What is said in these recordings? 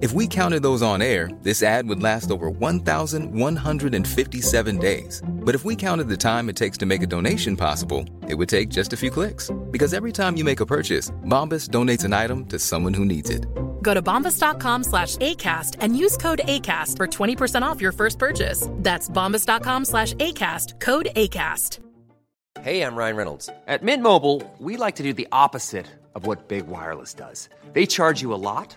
If we counted those on air, this ad would last over 1,157 days. But if we counted the time it takes to make a donation possible, it would take just a few clicks. Because every time you make a purchase, Bombas donates an item to someone who needs it. Go to bombas.com slash ACAST and use code ACAST for 20% off your first purchase. That's bombas.com slash ACAST, code ACAST. Hey, I'm Ryan Reynolds. At Mint Mobile, we like to do the opposite of what Big Wireless does. They charge you a lot,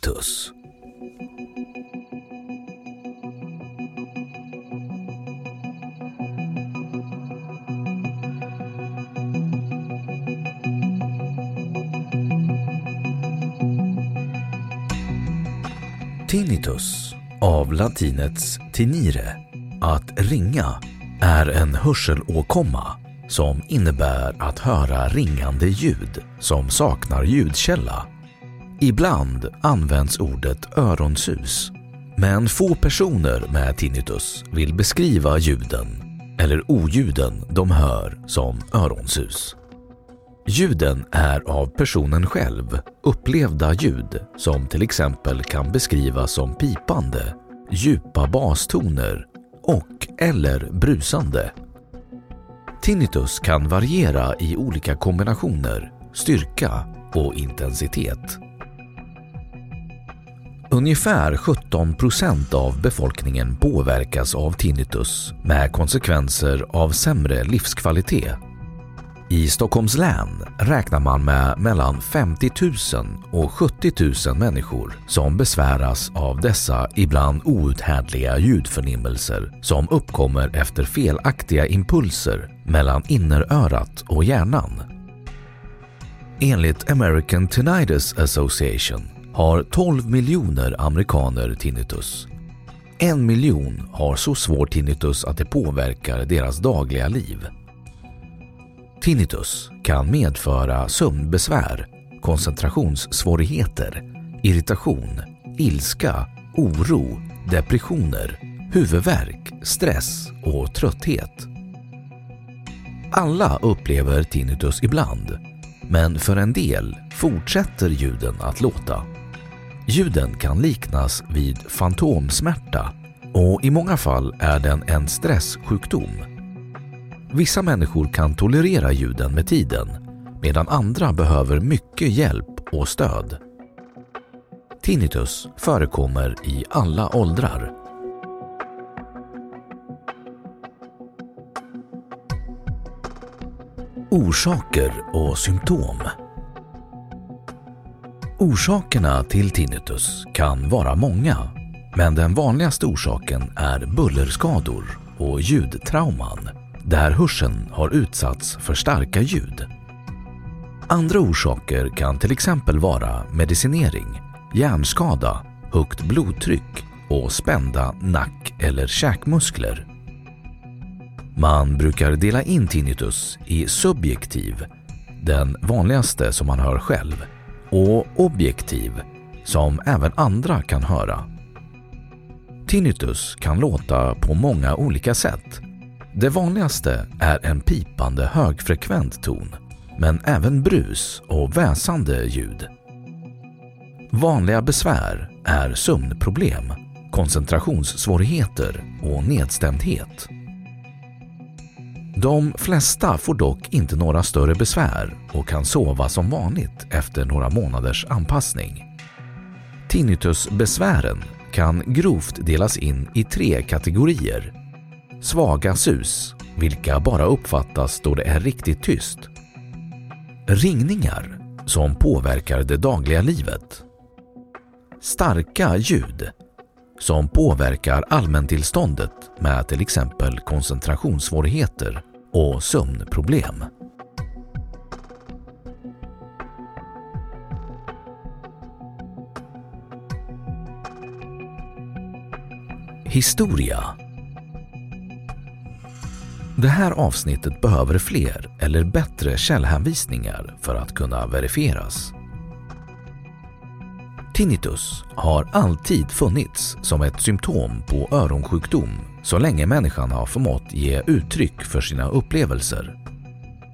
Tinnitus. Tinnitus, av latinets tinire, att ringa, är en hörselåkomma som innebär att höra ringande ljud som saknar ljudkälla. Ibland används ordet öronsus, men få personer med tinnitus vill beskriva ljuden eller oljuden de hör som öronsus. Ljuden är av personen själv upplevda ljud som till exempel kan beskrivas som pipande, djupa bastoner och eller brusande. Tinnitus kan variera i olika kombinationer, styrka och intensitet. Ungefär 17 procent av befolkningen påverkas av tinnitus med konsekvenser av sämre livskvalitet. I Stockholms län räknar man med mellan 50 000 och 70 000 människor som besväras av dessa ibland outhärdliga ljudförnimmelser som uppkommer efter felaktiga impulser mellan innerörat och hjärnan. Enligt American Tinnitus Association har 12 miljoner amerikaner tinnitus. En miljon har så svår tinnitus att det påverkar deras dagliga liv. Tinnitus kan medföra sömnbesvär, koncentrationssvårigheter, irritation, ilska, oro, depressioner, huvudvärk, stress och trötthet. Alla upplever tinnitus ibland, men för en del fortsätter ljuden att låta. Ljuden kan liknas vid fantomsmärta och i många fall är den en stresssjukdom. Vissa människor kan tolerera ljuden med tiden medan andra behöver mycket hjälp och stöd. Tinnitus förekommer i alla åldrar. Orsaker och symptom Orsakerna till tinnitus kan vara många, men den vanligaste orsaken är bullerskador och ljudtrauman, där hörseln har utsatts för starka ljud. Andra orsaker kan till exempel vara medicinering, hjärnskada, högt blodtryck och spända nack eller käkmuskler. Man brukar dela in tinnitus i subjektiv, den vanligaste som man hör själv, och objektiv, som även andra kan höra. Tinnitus kan låta på många olika sätt Det vanligaste är en pipande högfrekvent ton, men även brus och väsande ljud. Vanliga besvär är sömnproblem, koncentrationssvårigheter och nedstämdhet. De flesta får dock inte några större besvär och kan sova som vanligt efter några månaders anpassning. Tinnitusbesvären kan grovt delas in i tre kategorier. Svaga sus, vilka bara uppfattas då det är riktigt tyst. Ringningar, som påverkar det dagliga livet. Starka ljud, som påverkar allmäntillståndet med till exempel koncentrationssvårigheter och sömnproblem. Historia Det här avsnittet behöver fler eller bättre källhänvisningar för att kunna verifieras. Tinnitus har alltid funnits som ett symptom på öronsjukdom så länge människan har förmått ge uttryck för sina upplevelser.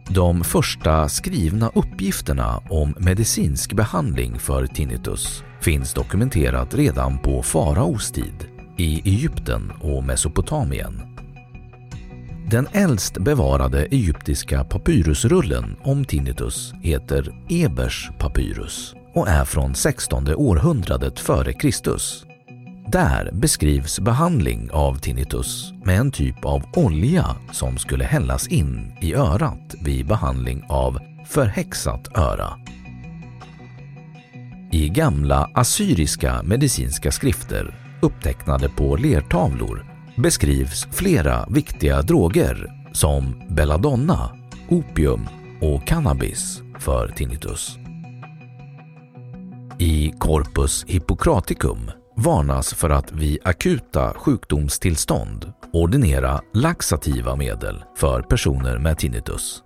De första skrivna uppgifterna om medicinsk behandling för tinnitus finns dokumenterat redan på faraos tid i Egypten och Mesopotamien. Den äldst bevarade egyptiska papyrusrullen om tinnitus heter Ebers papyrus och är från 16 århundradet före Kristus. Där beskrivs behandling av tinnitus med en typ av olja som skulle hällas in i örat vid behandling av förhäxat öra. I gamla assyriska medicinska skrifter upptecknade på lertavlor beskrivs flera viktiga droger som belladonna, opium och cannabis för tinnitus. I Corpus Hippocraticum varnas för att vid akuta sjukdomstillstånd ordinera laxativa medel för personer med tinnitus.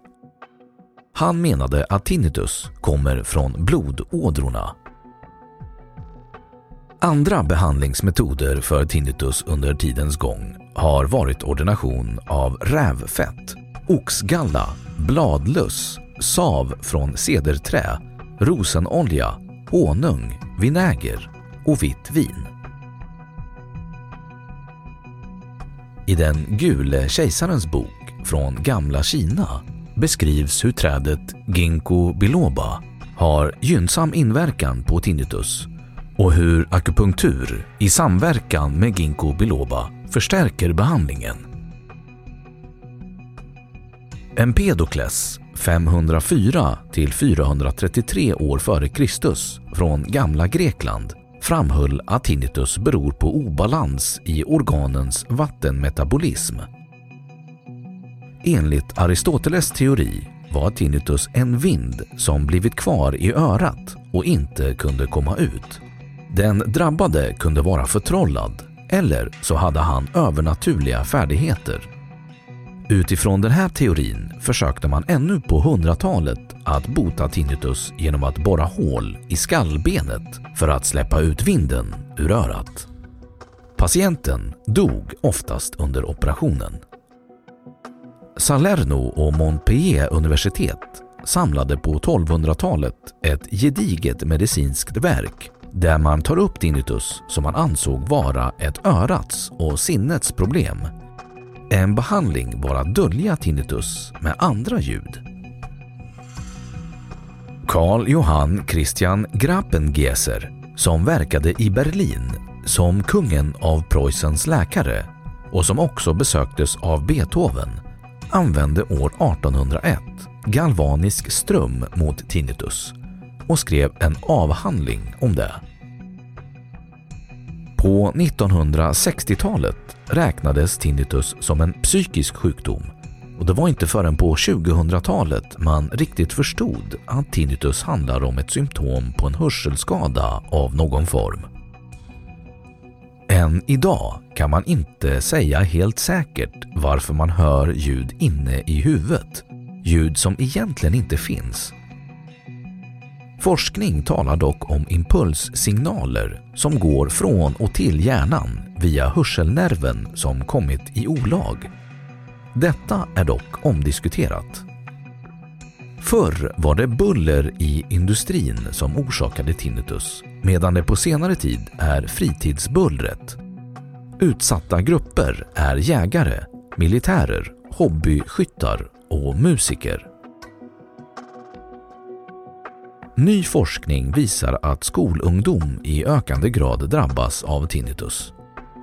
Han menade att tinnitus kommer från blodådrorna. Andra behandlingsmetoder för tinnitus under tidens gång har varit ordination av rävfett, oxgalla, bladlöss, sav från cederträ, rosenolja, honung, vinäger och vitt vin. I den gule kejsarens bok från gamla Kina beskrivs hur trädet ginkgo biloba har gynnsam inverkan på tinnitus och hur akupunktur i samverkan med ginkgo biloba förstärker behandlingen. Empedokles 504 till 433 år före Kristus från gamla Grekland framhöll att tinnitus beror på obalans i organens vattenmetabolism. Enligt Aristoteles teori var tinnitus en vind som blivit kvar i örat och inte kunde komma ut. Den drabbade kunde vara förtrollad eller så hade han övernaturliga färdigheter. Utifrån den här teorin försökte man ännu på 100-talet att bota tinnitus genom att borra hål i skallbenet för att släppa ut vinden ur örat. Patienten dog oftast under operationen. Salerno och Montpellier universitet samlade på 1200-talet ett gediget medicinskt verk där man tar upp tinnitus som man ansåg vara ett örats och sinnets problem. En behandling var att dölja tinnitus med andra ljud. Karl Johann Christian Grappengeser som verkade i Berlin som kungen av Preussens läkare och som också besöktes av Beethoven använde år 1801 galvanisk ström mot tinnitus och skrev en avhandling om det. På 1960-talet räknades tinnitus som en psykisk sjukdom och det var inte förrän på 2000-talet man riktigt förstod att tinnitus handlar om ett symptom på en hörselskada av någon form. Än idag kan man inte säga helt säkert varför man hör ljud inne i huvudet, ljud som egentligen inte finns. Forskning talar dock om impulssignaler som går från och till hjärnan via hörselnerven som kommit i olag Detta är dock omdiskuterat. Förr var det buller i industrin som orsakade tinnitus medan det på senare tid är fritidsbullret. Utsatta grupper är jägare, militärer, hobbyskyttar och musiker. Ny forskning visar att skolungdom i ökande grad drabbas av tinnitus.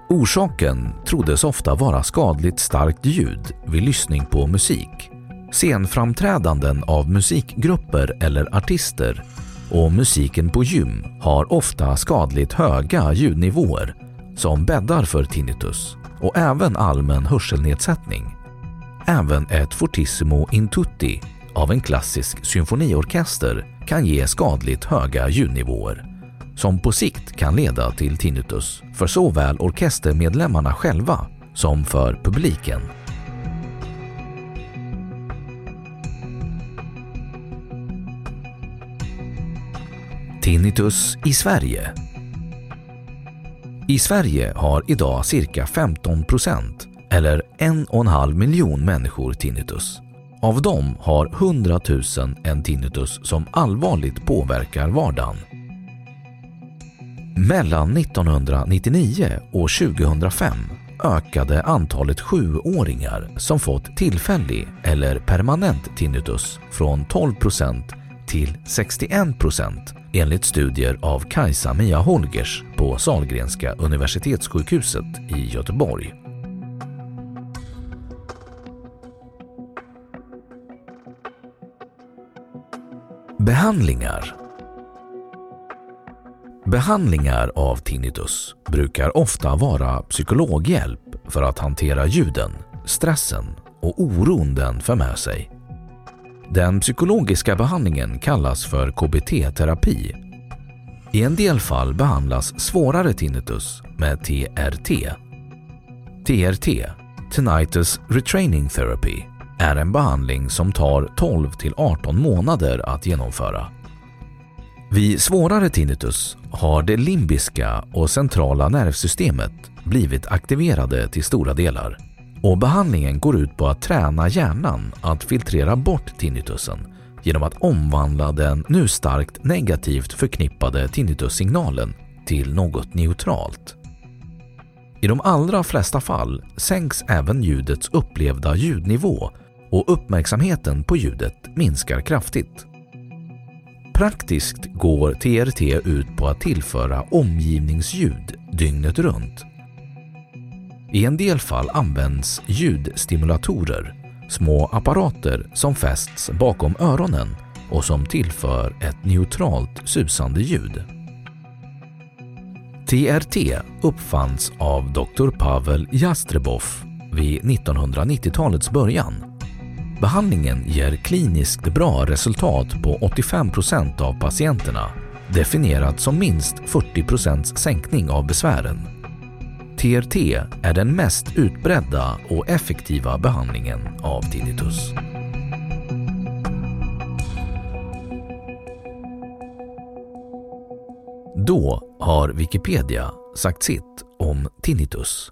Orsaken troddes ofta vara skadligt starkt ljud vid lyssning på musik, scenframträdanden av musikgrupper eller artister och musiken på gym har ofta skadligt höga ljudnivåer som bäddar för tinnitus och även allmän hörselnedsättning. Även ett fortissimo intutti av en klassisk symfoniorkester kan ge skadligt höga ljudnivåer som på sikt kan leda till tinnitus för såväl orkestermedlemmarna själva som för publiken. Tinnitus i Sverige I Sverige har idag cirka 15 procent eller en och en halv miljon människor tinnitus. Av dem har 100 000 en tinnitus som allvarligt påverkar vardagen. Mellan 1999 och 2005 ökade antalet sjuåringar som fått tillfällig eller permanent tinnitus från 12 procent till 61 procent enligt studier av Kajsa-Mia Holgers på Salgrenska universitetssjukhuset i Göteborg. Behandlingar Behandlingar av tinnitus brukar ofta vara psykologhjälp för att hantera ljuden, stressen och oron den för med sig. Den psykologiska behandlingen kallas för KBT-terapi. I en del fall behandlas svårare tinnitus med TRT. TRT, Tinnitus Retraining Therapy, är en behandling som tar 12 till 18 månader att genomföra. Vid svårare tinnitus har det limbiska och centrala nervsystemet blivit aktiverade till stora delar och behandlingen går ut på att träna hjärnan att filtrera bort tinnitusen genom att omvandla den nu starkt negativt förknippade tinnitussignalen till något neutralt. I de allra flesta fall sänks även ljudets upplevda ljudnivå och uppmärksamheten på ljudet minskar kraftigt. Praktiskt går TRT ut på att tillföra omgivningsljud dygnet runt. I en del fall används ljudstimulatorer, små apparater som fästs bakom öronen och som tillför ett neutralt susande ljud. TRT uppfanns av Dr. Pavel Jastrebov vid 1990-talets början Behandlingen ger kliniskt bra resultat på 85 procent av patienterna, definierat som minst 40 procents sänkning av besvären. TRT är den mest utbredda och effektiva behandlingen av tinnitus. Då har Wikipedia sagt sitt om tinnitus.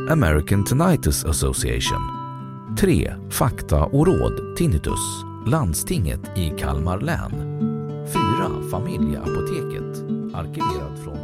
American Tinnitus Association 3. Fakta och råd Tinnitus Landstinget i Kalmar län 4. Familjeapoteket Arkiverad från